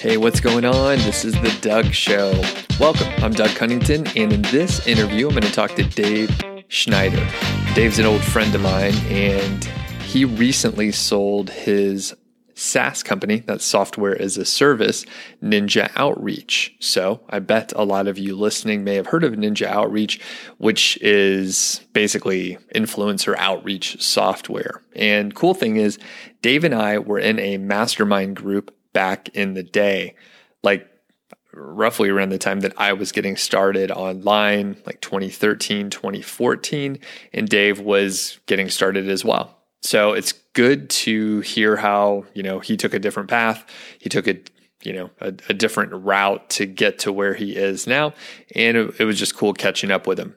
Hey, what's going on? This is the Doug Show. Welcome. I'm Doug Cunnington, and in this interview, I'm going to talk to Dave Schneider. Dave's an old friend of mine, and he recently sold his SaaS company, that's software as a service, Ninja Outreach. So I bet a lot of you listening may have heard of Ninja Outreach, which is basically influencer outreach software. And cool thing is, Dave and I were in a mastermind group back in the day, like roughly around the time that I was getting started online, like 2013, 2014, and Dave was getting started as well. So it's good to hear how, you know, he took a different path. He took a, you know, a, a different route to get to where he is now. And it, it was just cool catching up with him.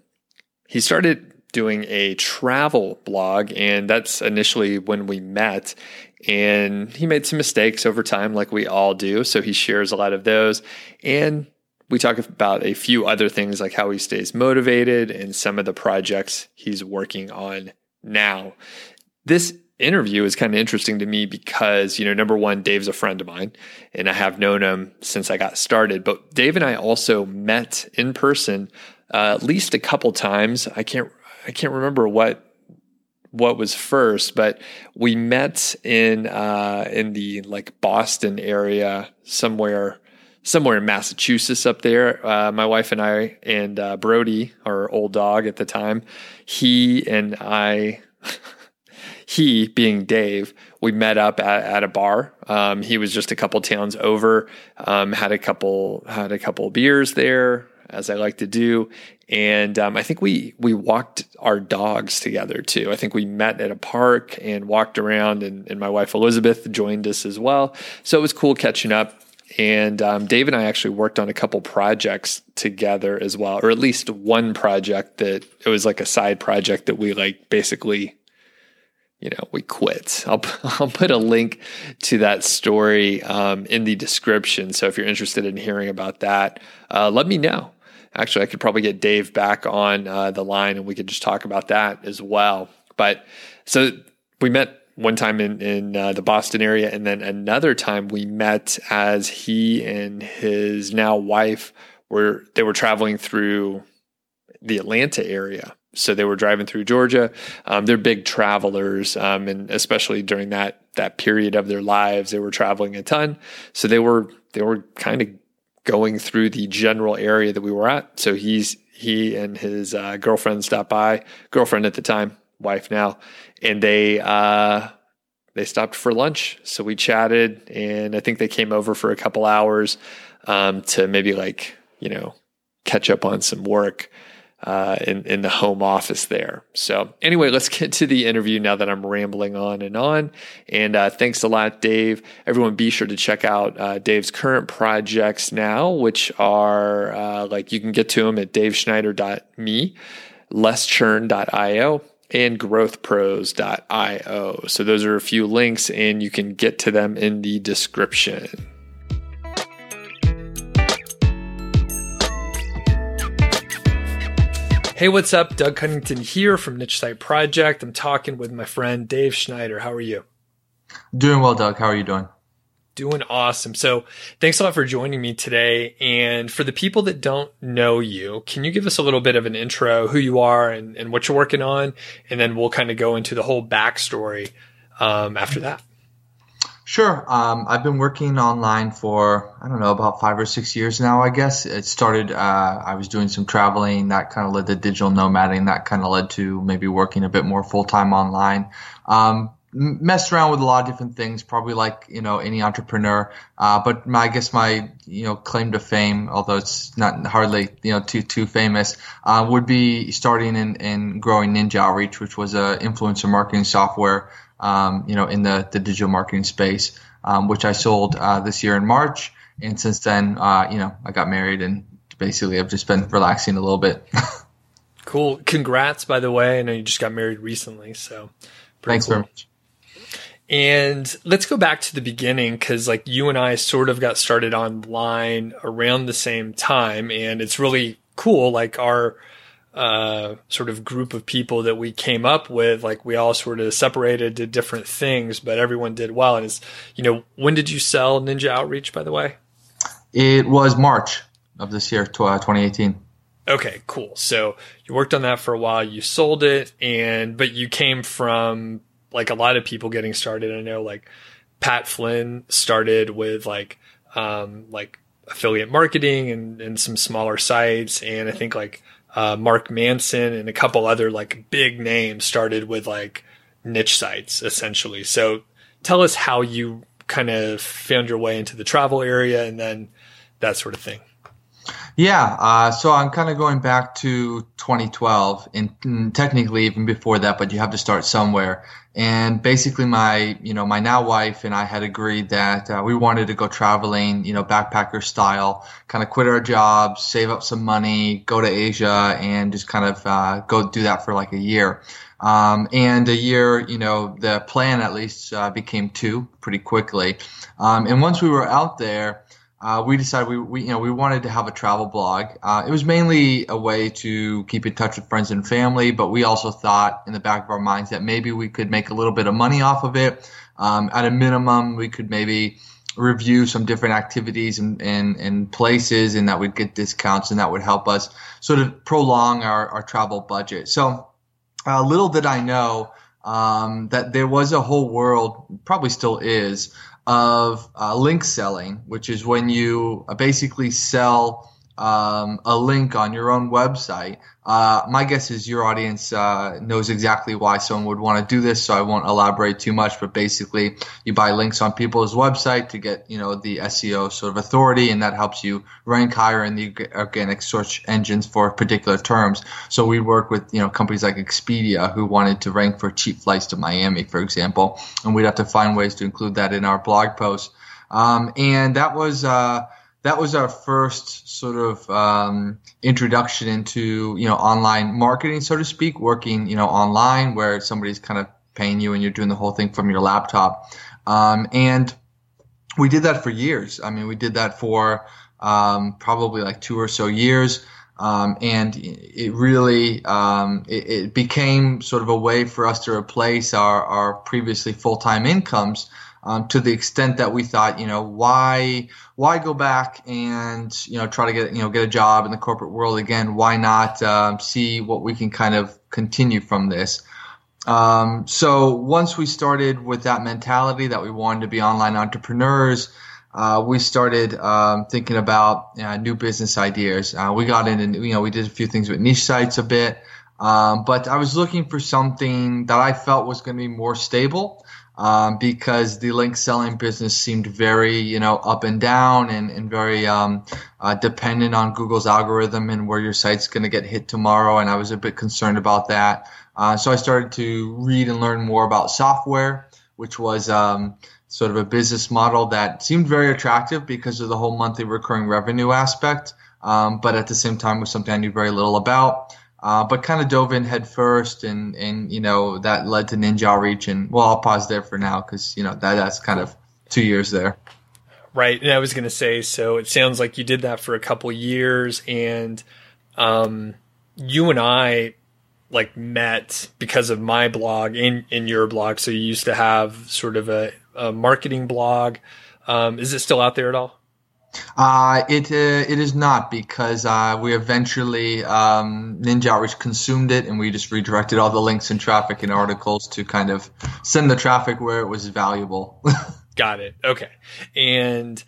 He started doing a travel blog, and that's initially when we met. And he made some mistakes over time, like we all do. So he shares a lot of those. And we talk about a few other things, like how he stays motivated and some of the projects he's working on now. This interview is kind of interesting to me because, you know, number one, Dave's a friend of mine and I have known him since I got started. But Dave and I also met in person uh, at least a couple times. I can't I can't remember what what was first, but we met in uh, in the like Boston area somewhere somewhere in Massachusetts up there. Uh, my wife and I and uh, Brody, our old dog at the time, he and I. he being Dave, we met up at, at a bar. Um, he was just a couple towns over. Um, had a couple had a couple beers there, as I like to do, and um, I think we we walked our dogs together too. I think we met at a park and walked around, and, and my wife Elizabeth joined us as well. So it was cool catching up. And um, Dave and I actually worked on a couple projects together as well, or at least one project that it was like a side project that we like basically you know, we quit. I'll, I'll put a link to that story um, in the description. So if you're interested in hearing about that, uh, let me know. Actually, I could probably get Dave back on uh, the line and we could just talk about that as well. But so we met one time in, in uh, the Boston area, and then another time we met as he and his now wife were they were traveling through the Atlanta area so they were driving through Georgia. Um, they're big travelers, um, and especially during that that period of their lives, they were traveling a ton. So they were they were kind of going through the general area that we were at. So he's he and his uh, girlfriend stopped by, girlfriend at the time, wife now, and they uh, they stopped for lunch. So we chatted, and I think they came over for a couple hours um, to maybe like you know catch up on some work uh, in in the home office there. So anyway, let's get to the interview now that I'm rambling on and on. And uh, thanks a lot, Dave. Everyone, be sure to check out uh, Dave's current projects now, which are uh, like you can get to them at daveschneider.me, lesschurn.io, and growthpros.io. So those are a few links, and you can get to them in the description. Hey, what's up? Doug Cunnington here from Niche Site Project. I'm talking with my friend Dave Schneider. How are you? Doing well, Doug. How are you doing? Doing awesome. So, thanks a lot for joining me today. And for the people that don't know you, can you give us a little bit of an intro, who you are and, and what you're working on? And then we'll kind of go into the whole backstory um, after that. Sure. Um, I've been working online for, I don't know, about five or six years now, I guess. It started, uh, I was doing some traveling that kind of led to digital nomading. That kind of led to maybe working a bit more full time online. Um, messed around with a lot of different things, probably like, you know, any entrepreneur. Uh, but my, I guess my, you know, claim to fame, although it's not hardly, you know, too, too famous, uh, would be starting and, and growing Ninja Outreach, which was a influencer marketing software um, you know, in the, the digital marketing space, um, which I sold uh, this year in March. And since then, uh, you know, I got married and basically I've just been relaxing a little bit. cool. Congrats, by the way. I know you just got married recently. So thanks cool. very much. And let's go back to the beginning because, like, you and I sort of got started online around the same time, and it's really cool. Like, our uh, sort of group of people that we came up with, like we all sort of separated to different things, but everyone did well. And it's, you know, when did you sell Ninja Outreach, by the way? It was March of this year, 2018. Okay, cool. So you worked on that for a while. You sold it, and but you came from like a lot of people getting started. I know like Pat Flynn started with like um, like affiliate marketing and, and some smaller sites, and I think like uh, Mark Manson and a couple other like big names started with like niche sites essentially. So tell us how you kind of found your way into the travel area and then that sort of thing. Yeah, uh, so I'm kind of going back to 2012, and technically even before that, but you have to start somewhere. And basically, my you know my now wife and I had agreed that uh, we wanted to go traveling, you know, backpacker style, kind of quit our jobs, save up some money, go to Asia, and just kind of uh, go do that for like a year. Um, and a year, you know, the plan at least uh, became two pretty quickly. Um, and once we were out there uh, we decided we, we, you know we wanted to have a travel blog. Uh, it was mainly a way to keep in touch with friends and family, but we also thought in the back of our minds that maybe we could make a little bit of money off of it. Um, at a minimum, we could maybe review some different activities and, and, and places, and that would get discounts, and that would help us sort of prolong our, our travel budget. So, uh, little did I know um, that there was a whole world, probably still is, of uh, link selling, which is when you uh, basically sell um, a link on your own website. Uh, my guess is your audience uh, knows exactly why someone would want to do this, so I won't elaborate too much. But basically, you buy links on people's website to get you know the SEO sort of authority, and that helps you rank higher in the organic search engines for particular terms. So we work with you know companies like Expedia who wanted to rank for cheap flights to Miami, for example, and we'd have to find ways to include that in our blog posts. Um, and that was uh, that was our first sort of um, introduction into you know online marketing, so to speak, working you know online where somebody's kind of paying you and you're doing the whole thing from your laptop. Um, and we did that for years. I mean, we did that for um, probably like two or so years. Um, and it really um, it, it, became sort of a way for us to replace our, our previously full-time incomes um, to the extent that we thought, you know, why why go back and you know try to get you know get a job in the corporate world again? Why not um, see what we can kind of continue from this? Um, so once we started with that mentality that we wanted to be online entrepreneurs, uh, we started um, thinking about uh, new business ideas. Uh, we got into you know we did a few things with niche sites a bit. Um, but I was looking for something that I felt was going to be more stable um, because the link selling business seemed very, you know, up and down and, and very um, uh, dependent on Google's algorithm and where your site's going to get hit tomorrow. And I was a bit concerned about that. Uh, so I started to read and learn more about software, which was um, sort of a business model that seemed very attractive because of the whole monthly recurring revenue aspect. Um, but at the same time was something I knew very little about. Uh, but kind of dove in head first, and and you know that led to Ninja Outreach, and well, I'll pause there for now because you know that that's kind of two years there. Right, and I was going to say, so it sounds like you did that for a couple years, and um, you and I like met because of my blog in in your blog. So you used to have sort of a, a marketing blog. Um, is it still out there at all? Uh, it uh, it is not because uh, we eventually um, Ninja Outreach consumed it and we just redirected all the links and traffic and articles to kind of send the traffic where it was valuable. Got it. Okay. And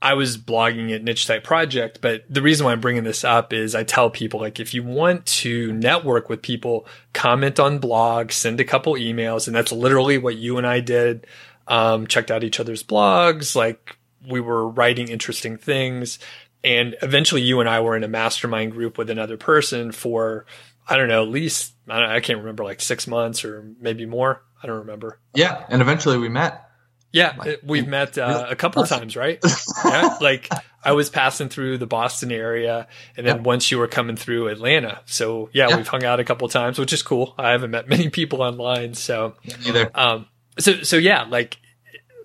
I was blogging at Niche Site Project, but the reason why I'm bringing this up is I tell people like if you want to network with people, comment on blogs, send a couple emails, and that's literally what you and I did. Um, checked out each other's blogs, like we were writing interesting things. And eventually you and I were in a mastermind group with another person for, I don't know, at least, I, I can't remember, like six months or maybe more. I don't remember. Yeah. And eventually we met. Yeah, like, we've met uh, a couple of times, right? yeah, like I was passing through the Boston area, and then once you were coming through Atlanta. So yeah, we've hung out a couple of times, which is cool. I haven't met many people online, so either. Um, so so yeah, like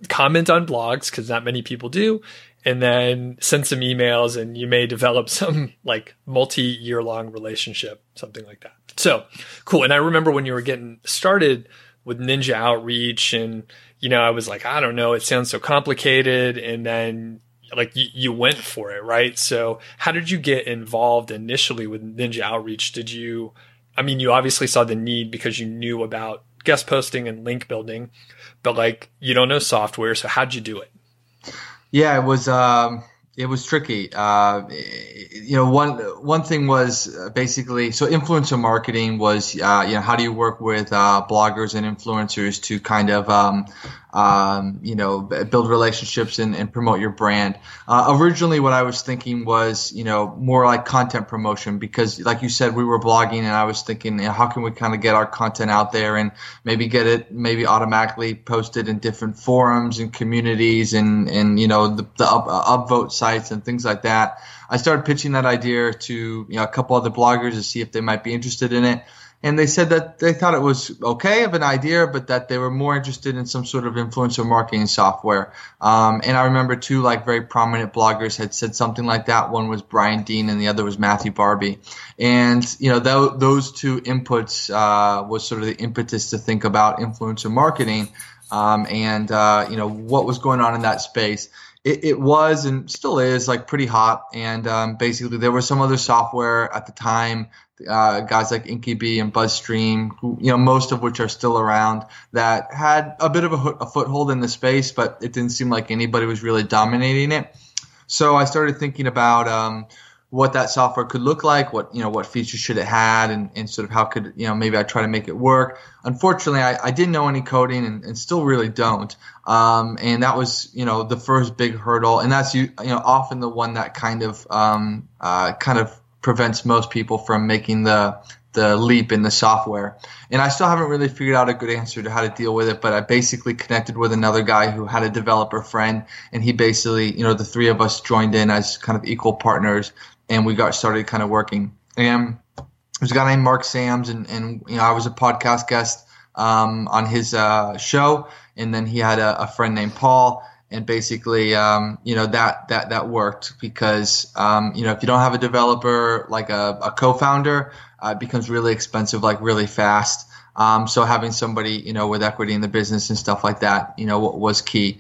comment on blogs because not many people do, and then send some emails, and you may develop some like multi-year long relationship, something like that. So cool. And I remember when you were getting started with Ninja Outreach, and you know, I was like, I don't know, it sounds so complicated, and then like you, you went for it, right? So how did you get involved initially with Ninja Outreach? Did you, I mean, you obviously saw the need because you knew about guest posting and link building, but like you don't know software. So how'd you do it? Yeah, it was, um, it was tricky. Uh, you know, one one thing was uh, basically so influencer marketing was uh, you know how do you work with uh, bloggers and influencers to kind of um, um, you know, build relationships and, and promote your brand. Uh, originally, what I was thinking was, you know, more like content promotion because, like you said, we were blogging, and I was thinking, you know, how can we kind of get our content out there and maybe get it maybe automatically posted in different forums and communities and and you know the, the up, uh, upvote sites and things like that. I started pitching that idea to you know a couple other bloggers to see if they might be interested in it and they said that they thought it was okay of an idea, but that they were more interested in some sort of influencer marketing software. Um, and I remember two like very prominent bloggers had said something like that. One was Brian Dean, and the other was Matthew Barby. And you know th- those two inputs uh, was sort of the impetus to think about influencer marketing. Um, and uh, you know what was going on in that space. It, it, was and still is like pretty hot. And um, basically, there was some other software at the time uh, guys like InkyBee and BuzzStream, who, you know, most of which are still around, that had a bit of a, a, foothold in the space, but it didn't seem like anybody was really dominating it. So I started thinking about um, what that software could look like, what you know, what features should it had, and, and sort of how could you know maybe I try to make it work. Unfortunately, I, I didn't know any coding, and, and still really don't. Um, and that was you know the first big hurdle, and that's you you know often the one that kind of um, uh, kind of prevents most people from making the the leap in the software. And I still haven't really figured out a good answer to how to deal with it, but I basically connected with another guy who had a developer friend and he basically, you know, the three of us joined in as kind of equal partners and we got started kind of working. And there's a guy named Mark Sams and, and you know, I was a podcast guest um, on his uh, show and then he had a, a friend named Paul and basically, um, you know that that that worked because um, you know if you don't have a developer like a, a co-founder, uh, it becomes really expensive, like really fast. Um, so having somebody you know with equity in the business and stuff like that, you know, was key.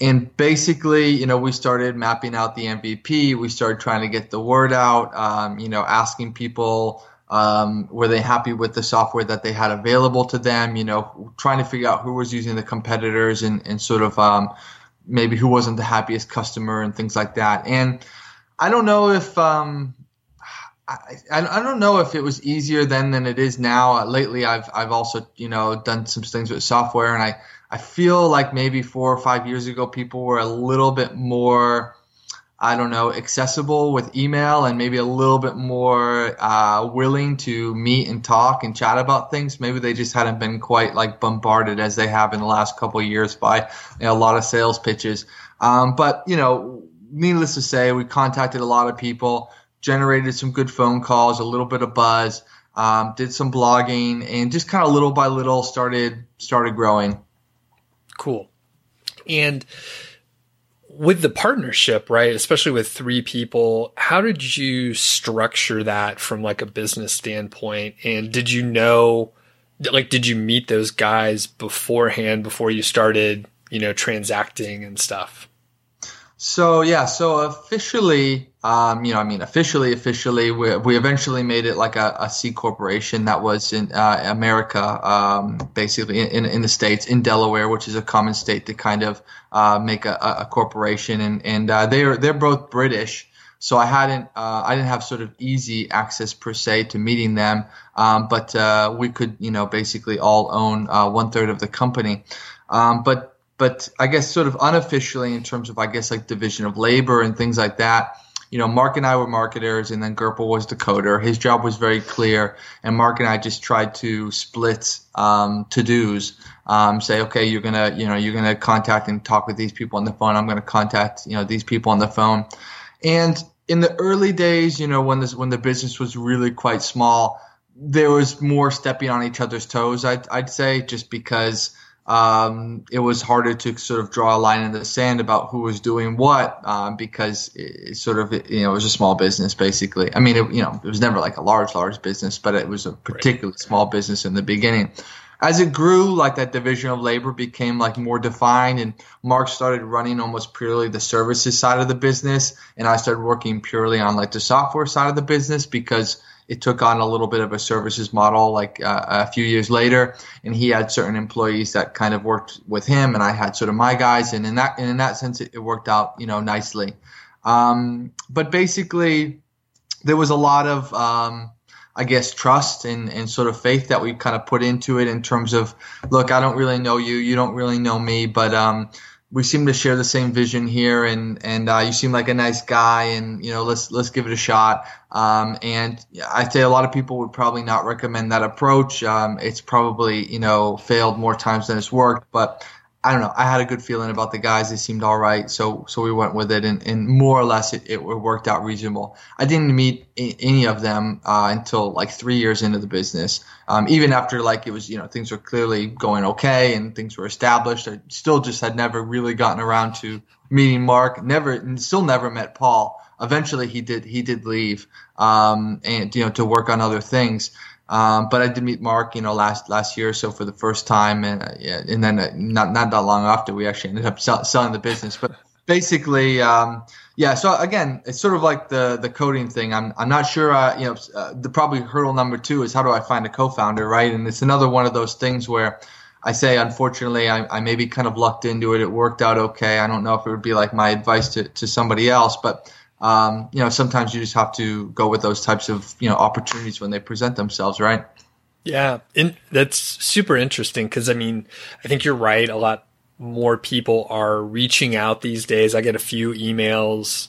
And basically, you know, we started mapping out the MVP. We started trying to get the word out. Um, you know, asking people. Um, were they happy with the software that they had available to them? You know, trying to figure out who was using the competitors and, and sort of um, maybe who wasn't the happiest customer and things like that. And I don't know if um, I, I don't know if it was easier then than it is now. Uh, lately, I've I've also you know done some things with software, and I I feel like maybe four or five years ago, people were a little bit more I don't know, accessible with email and maybe a little bit more uh, willing to meet and talk and chat about things. Maybe they just hadn't been quite like bombarded as they have in the last couple of years by you know, a lot of sales pitches. Um, but you know, needless to say, we contacted a lot of people, generated some good phone calls, a little bit of buzz, um, did some blogging, and just kind of little by little started started growing. Cool. And with the partnership, right, especially with three people, how did you structure that from like a business standpoint? And did you know, like, did you meet those guys beforehand before you started, you know, transacting and stuff? So yeah, so officially, um, you know, I mean, officially, officially, we, we eventually made it like a, a C corporation that was in uh, America, um, basically in, in the states, in Delaware, which is a common state to kind of uh, make a, a, corporation, and and uh, they're they're both British. So I hadn't, uh, I didn't have sort of easy access per se to meeting them, um, but uh, we could, you know, basically all own uh, one third of the company. Um, but but I guess sort of unofficially in terms of I guess like division of labor and things like that. You know, Mark and I were marketers, and then Gerpel was the coder. His job was very clear, and Mark and I just tried to split um, to dos. Um, say, okay, you're gonna, you know, you're gonna contact and talk with these people on the phone. I'm gonna contact, you know, these people on the phone. And in the early days, you know, when this when the business was really quite small, there was more stepping on each other's toes. I'd, I'd say just because um, it was harder to sort of draw a line in the sand about who was doing what um, because it sort of you know it was a small business basically. I mean, it, you know, it was never like a large large business, but it was a particularly right. small business in the beginning. as it grew, like that division of labor became like more defined, and Mark started running almost purely the services side of the business, and I started working purely on like the software side of the business because it took on a little bit of a services model like uh, a few years later and he had certain employees that kind of worked with him and i had sort of my guys and in that and in that sense it, it worked out you know nicely. Um, but basically there was a lot of um, I guess trust and, and sort of faith that we kind of put into it in terms of, look, I don't really know you, you don't really know me, but um, we seem to share the same vision here, and and uh, you seem like a nice guy, and you know let's let's give it a shot. Um, and I'd say a lot of people would probably not recommend that approach. Um, it's probably you know failed more times than it's worked, but I don't know. I had a good feeling about the guys. They seemed all right, so so we went with it, and, and more or less it, it worked out reasonable. I didn't meet any of them uh, until like three years into the business. Um, even after like it was you know things were clearly going okay and things were established. I still just had never really gotten around to meeting Mark. Never, still never met Paul. Eventually he did he did leave um, and you know to work on other things. Um, but I did meet Mark, you know, last last year or so for the first time, and uh, yeah, and then uh, not not that long after we actually ended up sell, selling the business. But basically, um, yeah. So again, it's sort of like the the coding thing. I'm I'm not sure. Uh, you know, uh, the probably hurdle number two is how do I find a co-founder, right? And it's another one of those things where I say, unfortunately, I, I maybe kind of lucked into it. It worked out okay. I don't know if it would be like my advice to to somebody else, but um, you know, sometimes you just have to go with those types of you know opportunities when they present themselves, right? Yeah, and that's super interesting because I mean, I think you're right. A lot more people are reaching out these days. I get a few emails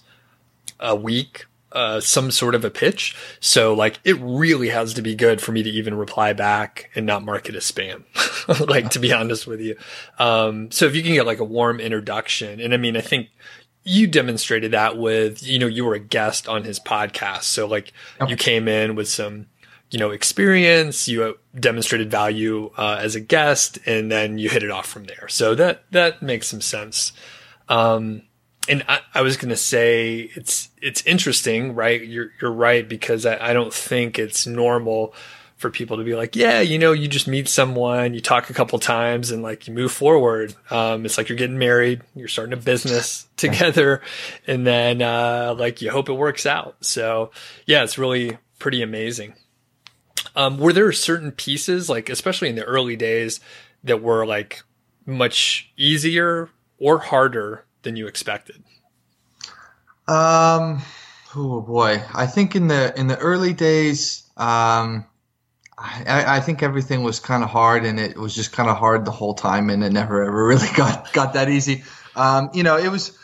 a week, uh, some sort of a pitch. So like, it really has to be good for me to even reply back and not mark it as spam. like to be honest with you. Um, so if you can get like a warm introduction, and I mean, I think you demonstrated that with, you know, you were a guest on his podcast. So like okay. you came in with some, you know, experience, you demonstrated value uh, as a guest, and then you hit it off from there. So that, that makes some sense. Um, and I, I was going to say it's, it's interesting, right? You're, you're right, because I, I don't think it's normal for people to be like, yeah, you know, you just meet someone, you talk a couple times and like you move forward. Um, it's like you're getting married, you're starting a business together and then, uh, like you hope it works out. So yeah, it's really pretty amazing. Um, were there certain pieces, like, especially in the early days that were like much easier or harder than you expected? Um, oh boy, I think in the, in the early days, um, I, I, think everything was kind of hard, and it was just kind of hard the whole time, and it never ever really got got that easy. Um, you know, it was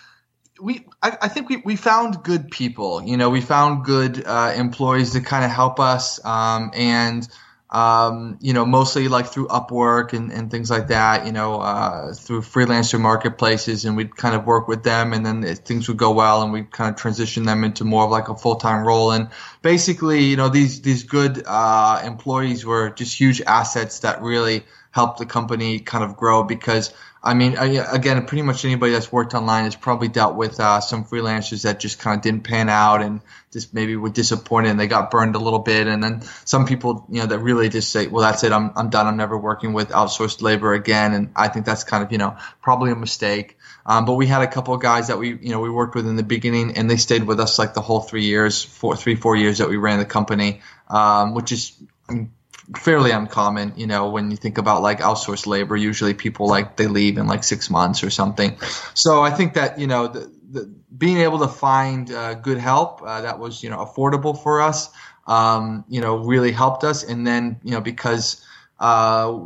we. I, I, think we, we found good people. You know, we found good uh, employees to kind of help us, um, and um, you know, mostly like through Upwork and, and things like that, you know, uh, through freelancer marketplaces, and we'd kind of work with them, and then things would go well, and we'd kind of transition them into more of like a full time role. And basically, you know, these these good uh, employees were just huge assets that really helped the company kind of grow because I mean, again, pretty much anybody that's worked online has probably dealt with uh, some freelancers that just kind of didn't pan out and just maybe were disappointed and they got burned a little bit. And then some people, you know, that really just say, well, that's it. I'm, I'm done. I'm never working with outsourced labor again. And I think that's kind of, you know, probably a mistake. Um, but we had a couple of guys that we, you know, we worked with in the beginning and they stayed with us like the whole three years, four, three, four years that we ran the company, um, which is, I mean, fairly uncommon, you know, when you think about like outsourced labor, usually people like they leave in like six months or something. So I think that, you know, the, the being able to find uh, good help uh, that was, you know, affordable for us, um, you know, really helped us. And then, you know, because, uh,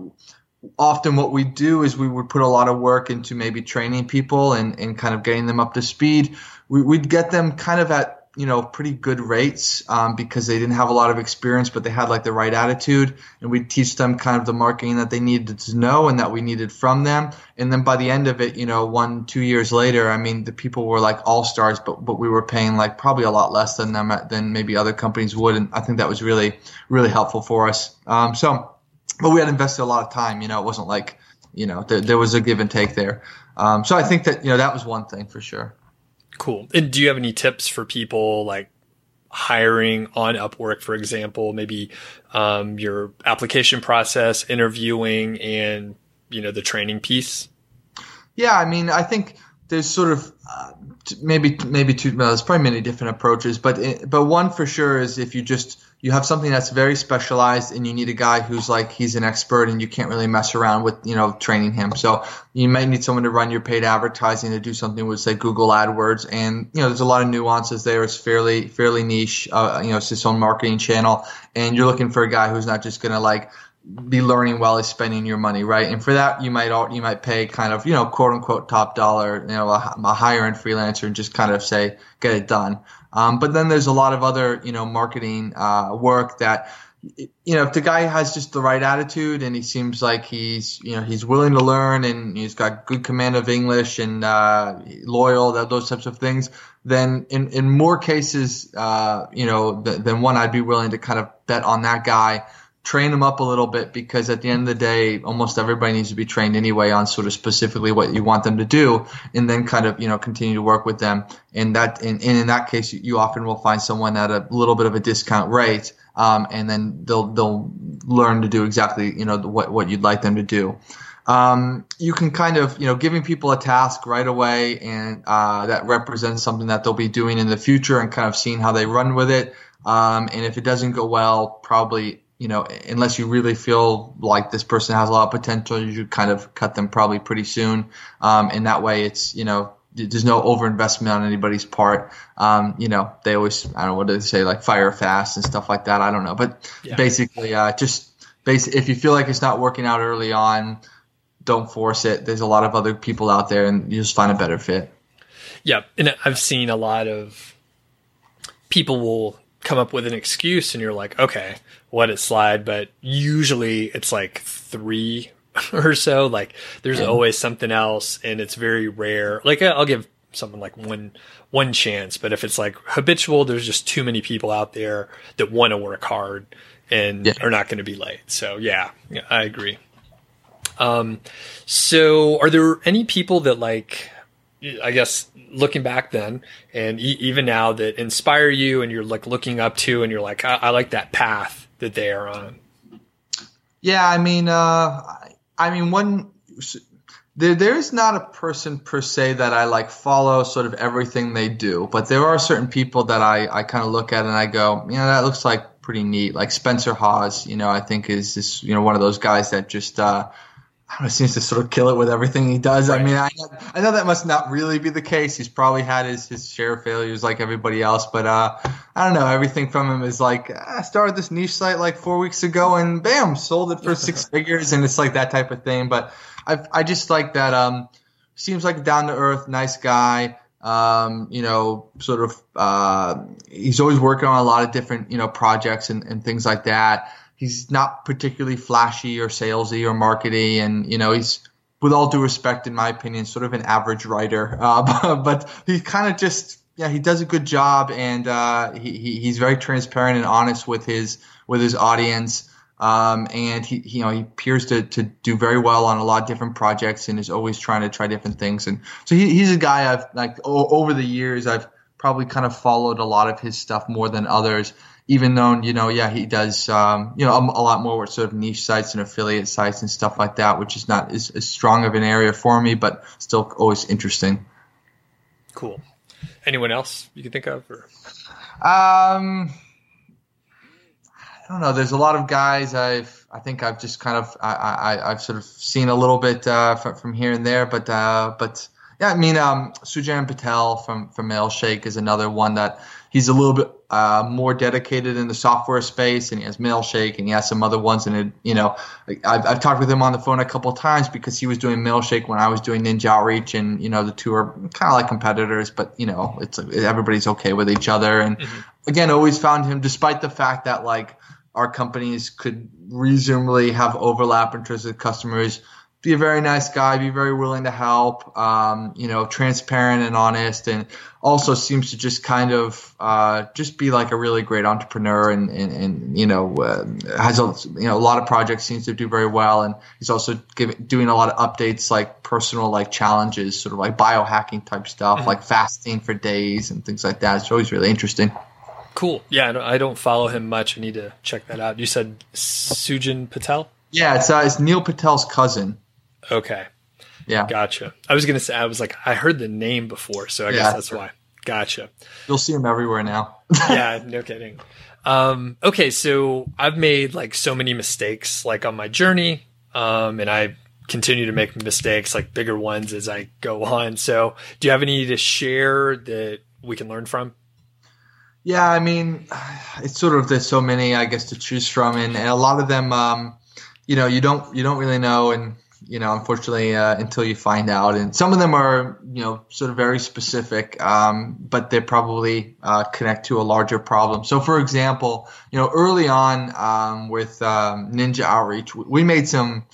often what we do is we would put a lot of work into maybe training people and, and kind of getting them up to speed. We, would get them kind of at you know pretty good rates um, because they didn't have a lot of experience, but they had like the right attitude, and we'd teach them kind of the marketing that they needed to know and that we needed from them. And then by the end of it, you know, one two years later, I mean, the people were like all stars, but but we were paying like probably a lot less than them than maybe other companies would, and I think that was really really helpful for us. Um, so, but we had invested a lot of time. You know, it wasn't like you know there, there was a give and take there. Um, so I think that you know that was one thing for sure. Cool. And do you have any tips for people like hiring on Upwork, for example, maybe um, your application process, interviewing, and you know the training piece? Yeah, I mean, I think there's sort of uh, maybe maybe two. Well, there's probably many different approaches, but but one for sure is if you just you have something that's very specialized and you need a guy who's like he's an expert and you can't really mess around with you know training him. So you might need someone to run your paid advertising to do something with say Google AdWords, and you know there's a lot of nuances there. It's fairly fairly niche. Uh, you know, it's its own marketing channel, and you're looking for a guy who's not just gonna like be learning while he's spending your money, right? And for that, you might all, you might pay kind of you know quote unquote top dollar, you know, a, a higher end freelancer, and just kind of say get it done. Um, but then there's a lot of other you know marketing uh, work that you know if the guy has just the right attitude and he seems like he's you know he's willing to learn and he's got good command of English and uh, loyal those types of things, then in in more cases, uh, you know, th- than one, I'd be willing to kind of bet on that guy train them up a little bit because at the end of the day, almost everybody needs to be trained anyway on sort of specifically what you want them to do, and then kind of you know continue to work with them. And that and, and in that case, you often will find someone at a little bit of a discount rate, um, and then they'll they'll learn to do exactly you know what what you'd like them to do. Um, you can kind of you know giving people a task right away and uh, that represents something that they'll be doing in the future and kind of seeing how they run with it. Um, and if it doesn't go well, probably you know, unless you really feel like this person has a lot of potential, you should kind of cut them probably pretty soon. Um, and that way, it's you know, there's no overinvestment on anybody's part. Um, you know, they always I don't know what do they say like fire fast and stuff like that. I don't know, but yeah. basically, uh, just. If you feel like it's not working out early on, don't force it. There's a lot of other people out there, and you just find a better fit. Yeah, and I've seen a lot of people will come up with an excuse and you're like, okay, let it slide. But usually it's like three or so. Like there's mm. always something else and it's very rare. Like I'll give someone like one, one chance. But if it's like habitual, there's just too many people out there that want to work hard and yeah. are not going to be late. So yeah, yeah, I agree. Um, so are there any people that like, I guess looking back then and e- even now that inspire you and you're like looking up to and you're like I, I like that path that they are on. Yeah i mean uh i mean one there there is not a person per se that i like follow sort of everything they do but there are certain people that i i kind of look at and i go you know that looks like pretty neat. Like Spencer Haws you know i think is this you know one of those guys that just uh I don't seems to sort of kill it with everything he does. Right. I mean, I, I know that must not really be the case. He's probably had his, his share of failures like everybody else, but uh, I don't know. Everything from him is like, I started this niche site like four weeks ago and bam, sold it for six figures. And it's like that type of thing. But I, I just like that. Um, seems like a down to earth, nice guy. Um, you know, sort of, uh, he's always working on a lot of different, you know, projects and, and things like that he's not particularly flashy or salesy or markety, and you know he's with all due respect, in my opinion, sort of an average writer. Uh, but he kind of just yeah he does a good job, and uh, he, he, he's very transparent and honest with his with his audience. Um, and he, he, you know, he appears to, to do very well on a lot of different projects and is always trying to try different things. And so he, he's a guy I've like o- over the years, I've probably kind of followed a lot of his stuff more than others even though you know, yeah, he does um, you know a, a, lot more with sort of niche sites and affiliate sites and stuff like that, which is not as, as strong of an area for me, but still always interesting. Cool. Anyone else you can think of? Or? Um, I don't know. There's a lot of guys I've I think I've just kind of I, I I've sort of seen a little bit uh, from, from here and there, but uh, but yeah, I mean um, Sujan Patel from from Mailshake is another one that he's a little bit uh, more dedicated in the software space, and he has Mailshake, and he has some other ones. And it, you know, I've, I've talked with him on the phone a couple of times because he was doing Mailshake when I was doing Ninja Outreach, and you know, the two are kind of like competitors, but you know, it's everybody's okay with each other. And mm-hmm. again, always found him, despite the fact that like our companies could reasonably have overlap in terms of customers be a very nice guy, be very willing to help, um, you know, transparent and honest, and also seems to just kind of uh, just be like a really great entrepreneur, and and, and you know uh, has a you know a lot of projects, seems to do very well, and he's also doing a lot of updates like personal like challenges, sort of like biohacking type stuff, mm-hmm. like fasting for days and things like that. It's always really interesting. Cool. Yeah, I don't, I don't follow him much. I need to check that out. You said Sujan Patel. Yeah, it's uh, it's Neil Patel's cousin. Okay. Yeah. Gotcha. I was gonna say I was like I heard the name before, so I yeah, guess that's why. Gotcha. You'll see them everywhere now. yeah, no kidding. Um, okay, so I've made like so many mistakes like on my journey, um, and I continue to make mistakes, like bigger ones as I go on. So, do you have any to share that we can learn from? Yeah, I mean, it's sort of there's so many I guess to choose from, and, and a lot of them, um, you know, you don't you don't really know, and you know, unfortunately, uh, until you find out. And some of them are, you know, sort of very specific, um, but they probably uh, connect to a larger problem. So, for example, you know, early on um, with um, Ninja Outreach, we made some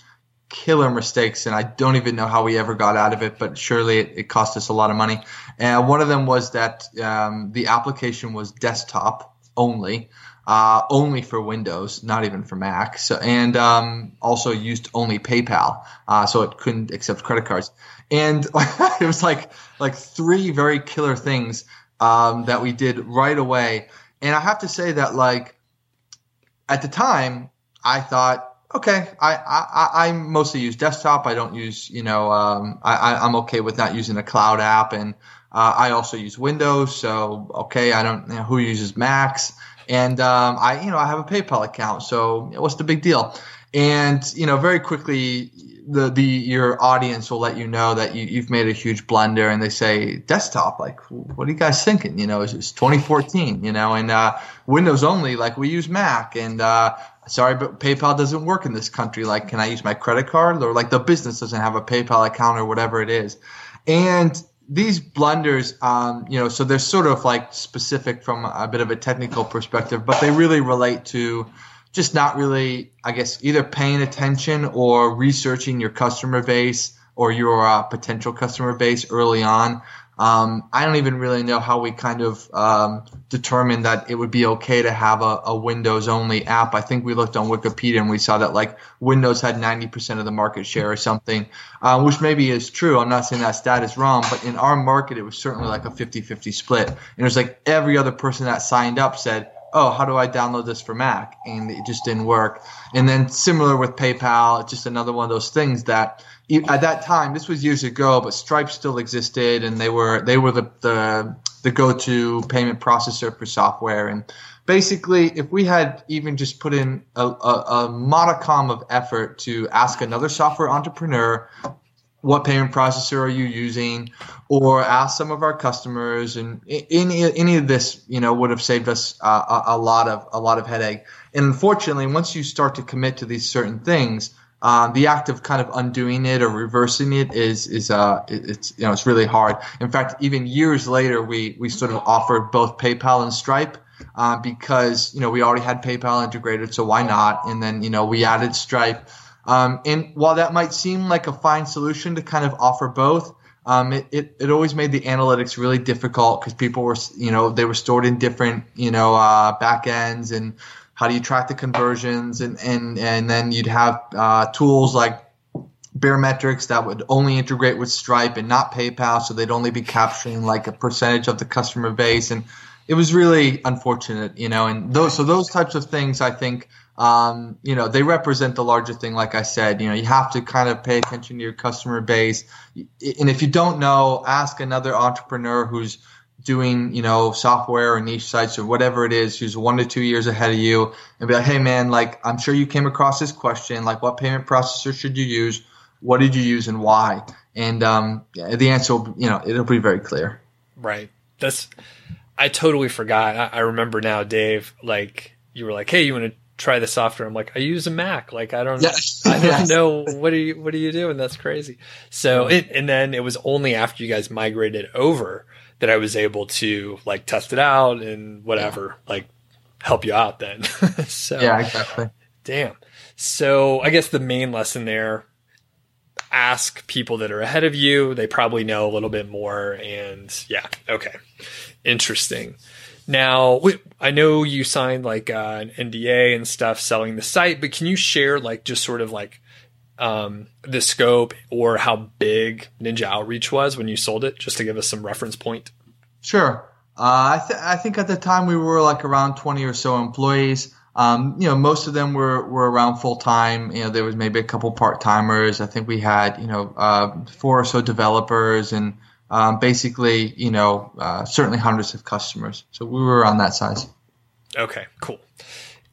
killer mistakes, and I don't even know how we ever got out of it, but surely it, it cost us a lot of money. And one of them was that um, the application was desktop only uh, only for Windows, not even for Mac. So and um, also used only PayPal, uh, so it couldn't accept credit cards. And it was like like three very killer things um, that we did right away. And I have to say that like at the time, I thought. Okay, I, I I mostly use desktop. I don't use you know um, I I'm okay with not using a cloud app, and uh, I also use Windows. So okay, I don't you know, who uses Macs and um, I, you know, I have a PayPal account, so what's the big deal? And you know, very quickly, the the your audience will let you know that you, you've made a huge blunder, and they say desktop, like, what are you guys thinking? You know, it's, it's 2014, you know, and uh, Windows only, like we use Mac, and uh, sorry, but PayPal doesn't work in this country. Like, can I use my credit card? Or like the business doesn't have a PayPal account or whatever it is, and these blunders, um, you know, so they're sort of like specific from a bit of a technical perspective, but they really relate to just not really, I guess, either paying attention or researching your customer base or your uh, potential customer base early on. Um, I don't even really know how we kind of um, determined that it would be okay to have a, a, Windows only app. I think we looked on Wikipedia and we saw that like Windows had 90% of the market share or something, uh, which maybe is true. I'm not saying that stat is wrong, but in our market, it was certainly like a 50 50 split. And it was like every other person that signed up said, oh, how do I download this for Mac? And it just didn't work. And then similar with PayPal, just another one of those things that at that time, this was years ago, but Stripe still existed, and they were they were the the, the go to payment processor for software. And basically, if we had even just put in a, a, a modicum of effort to ask another software entrepreneur what payment processor are you using or ask some of our customers and any any of this you know would have saved us uh, a, a, lot of a lot of headache and unfortunately once you start to commit to these certain things um, the act of kind of undoing it or reversing it is is uh it's you know it's really hard. In fact even years later we we sort of offered both PayPal and Stripe uh, because you know we already had PayPal integrated so why not? And then you know we added Stripe. Um, and while that might seem like a fine solution to kind of offer both, um, it, it, it, always made the analytics really difficult because people were, you know, they were stored in different, you know, uh, backends and how do you track the conversions and, and, and then you'd have uh, tools like Baremetrics that would only integrate with Stripe and not PayPal, so they'd only be capturing like a percentage of the customer base, and it was really unfortunate, you know. And those so those types of things, I think, um, you know, they represent the larger thing. Like I said, you know, you have to kind of pay attention to your customer base. And if you don't know, ask another entrepreneur who's doing, you know, software or niche sites or whatever it is, who's one to two years ahead of you and be like, Hey man, like, I'm sure you came across this question. Like, what payment processor should you use? What did you use and why? And, um, the answer will, you know, it'll be very clear. Right. That's, I totally forgot. I, I remember now, Dave, like, you were like, Hey, you want to try the software. I'm like, I use a Mac. Like, I don't, yes. I don't yes. know what do you, what are you doing? That's crazy. So it, and then it was only after you guys migrated over that I was able to like test it out and whatever, yeah. like help you out then. so yeah, exactly. Damn. So I guess the main lesson there, ask people that are ahead of you. They probably know a little bit more. And yeah. Okay. Interesting. Now, I know you signed like uh, an NDA and stuff selling the site, but can you share like just sort of like um, the scope or how big Ninja Outreach was when you sold it, just to give us some reference point? Sure. Uh, I, th- I think at the time we were like around 20 or so employees. Um, you know, most of them were, were around full time. You know, there was maybe a couple part timers. I think we had, you know, uh, four or so developers and um, basically, you know, uh, certainly hundreds of customers. So we were around that size. Okay, cool.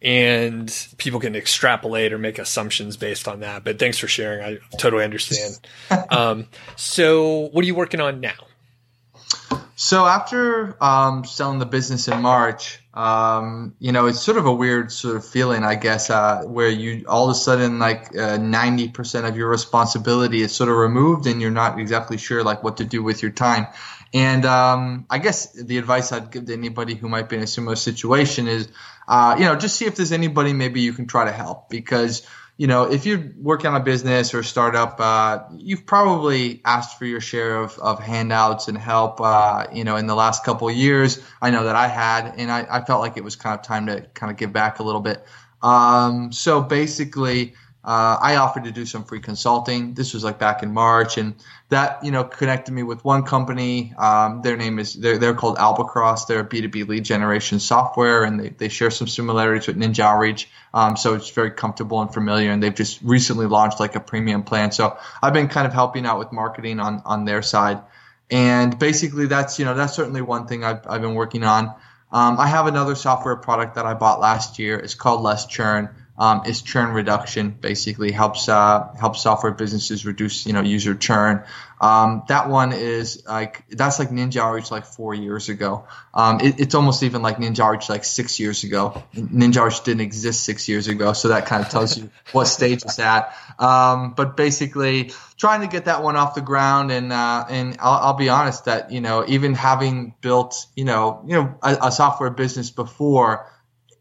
And people can extrapolate or make assumptions based on that. But thanks for sharing. I totally understand. um, so, what are you working on now? So after um, selling the business in March, um, you know, it's sort of a weird sort of feeling, I guess, uh, where you all of a sudden like uh, ninety uh, percent of your responsibility is sort of removed, and you're not exactly sure like what to do with your time. And um, I guess the advice I'd give to anybody who might be in a similar situation is, uh, you know, just see if there's anybody maybe you can try to help because you know, if you're working on a business or a startup, uh, you've probably asked for your share of, of handouts and help, uh, you know, in the last couple of years. I know that I had, and I, I felt like it was kind of time to kind of give back a little bit. Um, so basically, uh, I offered to do some free consulting. This was like back in March, and that you know connected me with one company. Um, their name is they're, they're called Albacross. They're B two B lead generation software, and they, they share some similarities with Ninja Outreach. Um, so it's very comfortable and familiar. And they've just recently launched like a premium plan. So I've been kind of helping out with marketing on on their side. And basically, that's you know that's certainly one thing I've I've been working on. Um, I have another software product that I bought last year. It's called Less Churn um, is churn reduction. Basically, helps uh, helps software businesses reduce you know user churn. Um, that one is like that's like Ninja Outreach like four years ago. Um, it, it's almost even like Ninja Outreach like six years ago. Ninja Outreach didn't exist six years ago, so that kind of tells you what stage it's at. Um, but basically, trying to get that one off the ground, and uh, and I'll, I'll, be honest that you know even having built you know you know a, a software business before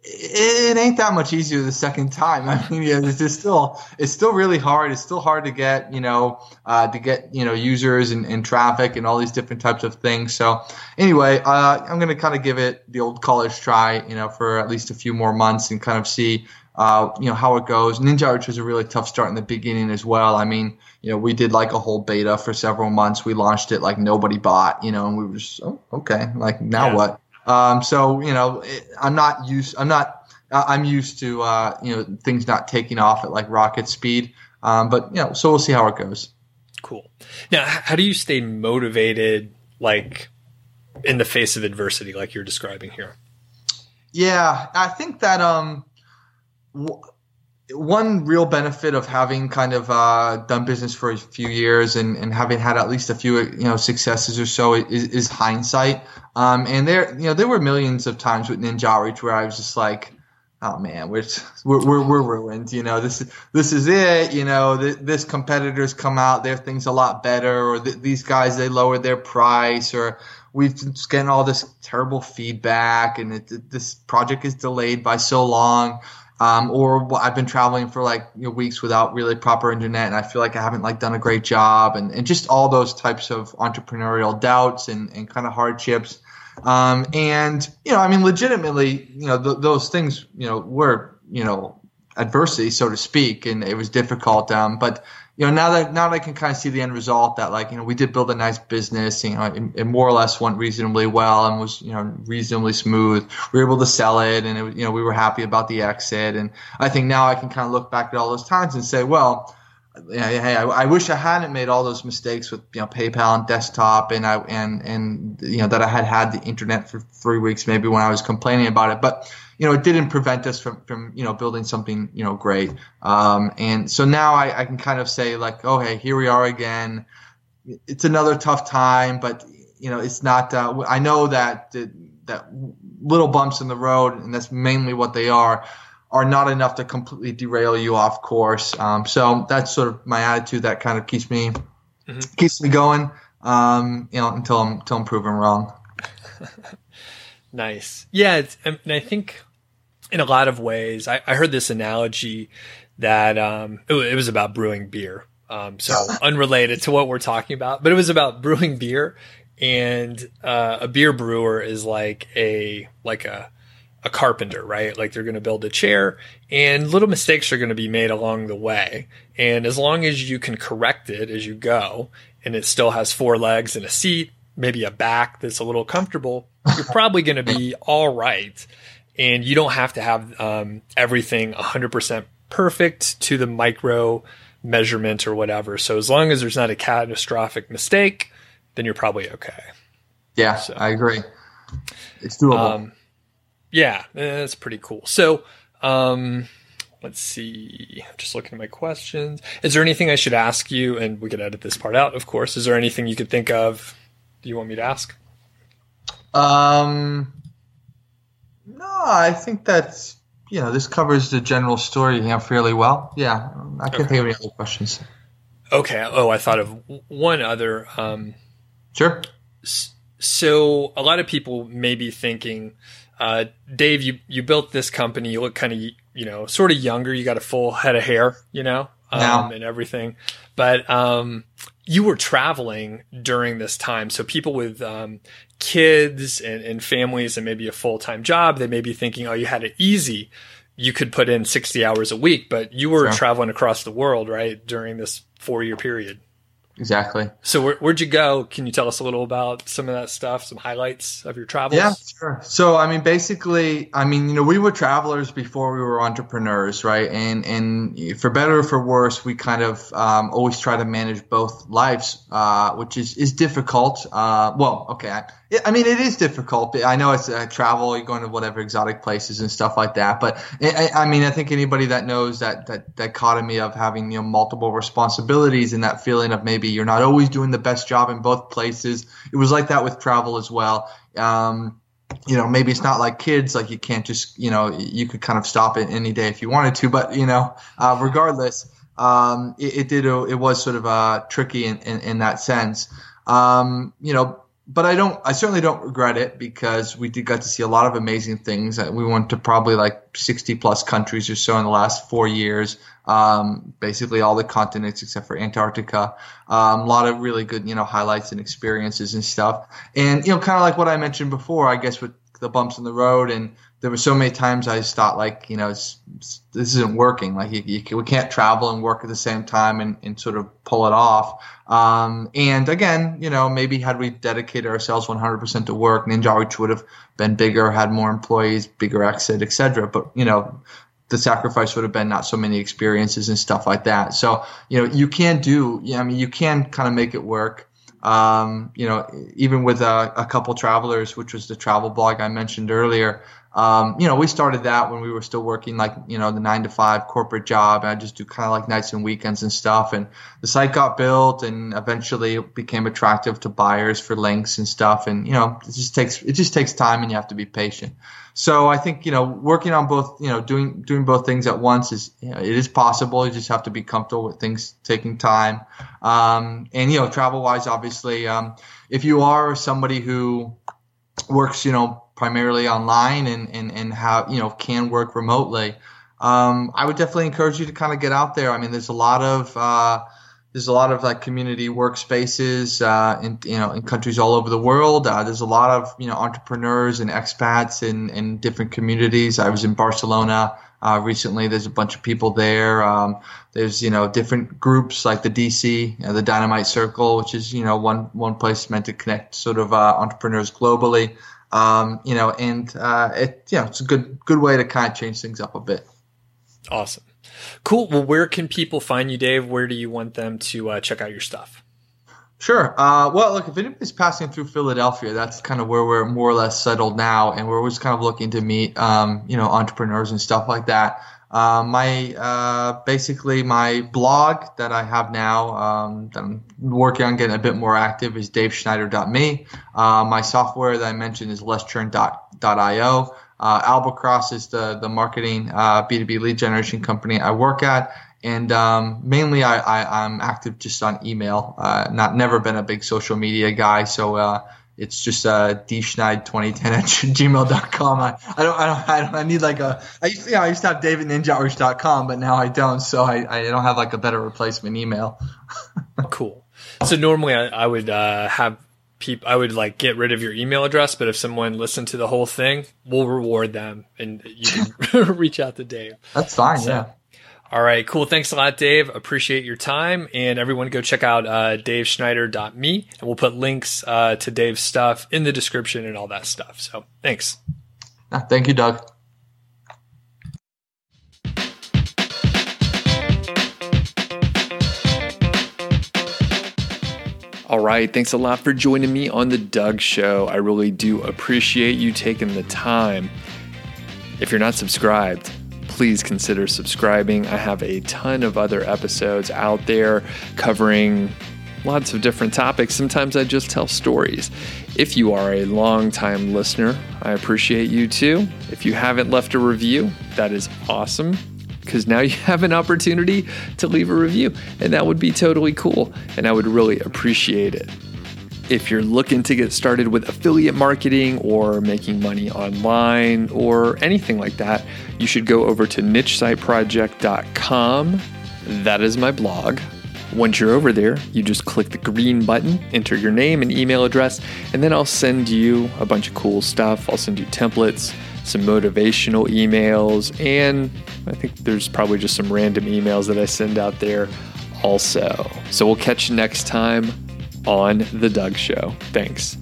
it ain't that much easier the second time. I mean, yeah, it's still it's still really hard. It's still hard to get you know uh, to get you know users and, and, traffic and all these different types of things. So anyway, uh, I'm going to kind of give it the old college try, you know, for at least a few more months and kind of see uh, you know how it goes. Ninja Outreach was a really tough start in the beginning as well. I mean, you know, we did like a whole beta for several months. We launched it like nobody bought, you know, and we were just oh, okay, like now yeah. what? Um, so you know, it, I'm not used. I'm not. I'm used to uh, you know things not taking off at like rocket speed. Um, but you know, so we'll see how it goes. Cool. Now, how do you stay motivated, like in the face of adversity, like you're describing here? Yeah, I think that um, w- one real benefit of having kind of uh, done business for a few years and, and having had at least a few you know successes or so is, is hindsight. Um, and there you know there were millions of times with Ninja Outreach where I was just like, oh man, we're we're we're, ruined. You know this is this is it. You know th- this competitors come out, their things a lot better, or th- these guys they lowered their price, or we've just getting all this terrible feedback, and it, this project is delayed by so long um, or I've been traveling for like you know, weeks without really proper internet, and I feel like I haven't like done a great job, and, and just all those types of entrepreneurial doubts and, and kind of hardships. Um, and you know, I mean, legitimately, you know, th- those things, you know, were you know adversity, so to speak, and it was difficult. Um, but you know, now that now that I can kind of see the end result, that like you know we did build a nice business, you know, it, it more or less went reasonably well and was you know reasonably smooth. We were able to sell it, and it, you know we were happy about the exit. And I think now I can kind of look back at all those times and say, well, yeah, hey, I, I, wish I hadn't made all those mistakes with you know PayPal and desktop, and I and and you know that I had had the internet for three weeks maybe when I was complaining about it, but you know, it didn't prevent us from, from you know, building something, you know, great. Um, and so now I, I can kind of say like, oh, hey, here we are again. It's another tough time, but you know, it's not. Uh, I know that that little bumps in the road, and that's mainly what they are, are not enough to completely derail you off course. Um, so that's sort of my attitude. That kind of keeps me mm-hmm. keeps me going. Um, you know, until I'm until I'm proven wrong. nice. Yeah, and I think in a lot of ways. I, I heard this analogy that um, it, it, was about brewing beer. Um, so unrelated to what we're talking about, but it was about brewing beer. And uh, a beer brewer is like a like a a carpenter, right? Like they're going to build a chair, and little mistakes are going to be made along the way. And as long as you can correct it as you go, and it still has four legs and a seat, maybe a back that's a little comfortable, you're probably going to be all right. And you don't have to have um, everything 100% perfect to the micro measurement or whatever. So as long as there's not a catastrophic mistake, then you're probably okay. Yeah, so, I agree. It's doable. Um, yeah, that's pretty cool. So, um, let's see. Just looking at my questions. Is there anything I should ask you? And we could edit this part out, of course. Is there anything you could think of? Do you want me to ask? Um, no, I think that's you know this covers the general story you know, fairly well. Yeah, I can't okay. think of any other questions. Okay. Oh, I thought of one other. Um, sure. So a lot of people may be thinking, uh, Dave, you you built this company. You look kind of you know sort of younger. You got a full head of hair, you know, um, and everything. But um, you were traveling during this time, so people with um, kids and, and families and maybe a full time job, they may be thinking, oh, you had it easy. You could put in 60 hours a week, but you were sure. traveling across the world, right, during this four year period. Exactly. So where, would you go? Can you tell us a little about some of that stuff, some highlights of your travels? Yeah, sure. So I mean, basically, I mean, you know, we were travelers before we were entrepreneurs, right? And and for better or for worse, we kind of um, always try to manage both lives, uh, which is is difficult. Uh, well, okay, I, I mean, it is difficult. I know it's uh, travel, you're going to whatever exotic places and stuff like that. But I, I, mean, I think anybody that knows that, that dichotomy of having, you know, multiple responsibilities and that feeling of maybe you're not always doing the best job in both places. It was like that with travel as well. Um, you know, maybe it's not like kids, like you can't just, you know, you could kind of stop it any day if you wanted to. But, you know, uh, regardless, um, it, it, did, it was sort of uh, tricky in, in, in that sense. Um, you know, but I don't. I certainly don't regret it because we did get to see a lot of amazing things. We went to probably like sixty plus countries or so in the last four years. Um, basically all the continents except for Antarctica. Um, a lot of really good, you know, highlights and experiences and stuff. And you know, kind of like what I mentioned before, I guess with the bumps in the road and there were so many times I just thought like, you know, this isn't working. Like you, you, we can't travel and work at the same time and, and sort of pull it off. Um, and again, you know, maybe had we dedicated ourselves 100% to work, Ninja would have been bigger, had more employees, bigger exit, etc. But, you know, the sacrifice would have been not so many experiences and stuff like that. So, you know, you can do, I mean, you can kind of make it work. Um, you know, even with a, a couple travelers, which was the travel blog I mentioned earlier, um, you know, we started that when we were still working like, you know, the nine to five corporate job. And I just do kind of like nights and weekends and stuff. And the site got built and eventually it became attractive to buyers for links and stuff. And, you know, it just takes, it just takes time and you have to be patient. So I think, you know, working on both, you know, doing, doing both things at once is, you know, it is possible. You just have to be comfortable with things taking time. Um, and, you know, travel wise, obviously, um, if you are somebody who works, you know, primarily online and, and, and how, you know, can work remotely. Um, I would definitely encourage you to kind of get out there. I mean, there's a lot of, uh, there's a lot of like community workspaces uh, in you know in countries all over the world. Uh, there's a lot of you know entrepreneurs and expats in in different communities. I was in Barcelona uh, recently. There's a bunch of people there. Um, there's you know different groups like the DC, the Dynamite Circle, which is you know one one place meant to connect sort of uh, entrepreneurs globally. Um, you know, and uh, it, you know, it's a good good way to kind of change things up a bit. Awesome, cool. Well, where can people find you, Dave? Where do you want them to uh, check out your stuff? Sure. Uh, well, look, if anybody's passing through Philadelphia, that's kind of where we're more or less settled now, and we're always kind of looking to meet, um, you know, entrepreneurs and stuff like that. Uh, my uh, basically my blog that I have now um, that I'm working on getting a bit more active is DaveSchneider.me. Uh, my software that I mentioned is LessChurn.io. Uh, Albacross is the the marketing B2B uh, lead generation company I work at, and um, mainly I, I am active just on email. Uh, not never been a big social media guy, so it's just uh, dschneid2010 at gmail.com. I, I don't, I don't, I don't, I need like a, I used, to, you I used to have davidninjaoutreach.com, but now I don't. So I, I don't have like a better replacement email. cool. So normally I, I would uh, have people, I would like get rid of your email address, but if someone listened to the whole thing, we'll reward them and you can reach out to Dave. That's fine. So, yeah. All right, cool. Thanks a lot, Dave. Appreciate your time. And everyone go check out uh, daveschneider.me and we'll put links uh, to Dave's stuff in the description and all that stuff. So thanks. Thank you, Doug. All right. Thanks a lot for joining me on The Doug Show. I really do appreciate you taking the time. If you're not subscribed, please consider subscribing. I have a ton of other episodes out there covering lots of different topics. Sometimes I just tell stories. If you are a long-time listener, I appreciate you too. If you haven't left a review, that is awesome because now you have an opportunity to leave a review, and that would be totally cool, and I would really appreciate it. If you're looking to get started with affiliate marketing or making money online or anything like that, you should go over to nichesiteproject.com. That is my blog. Once you're over there, you just click the green button, enter your name and email address, and then I'll send you a bunch of cool stuff. I'll send you templates, some motivational emails, and I think there's probably just some random emails that I send out there also. So we'll catch you next time on The Doug Show. Thanks.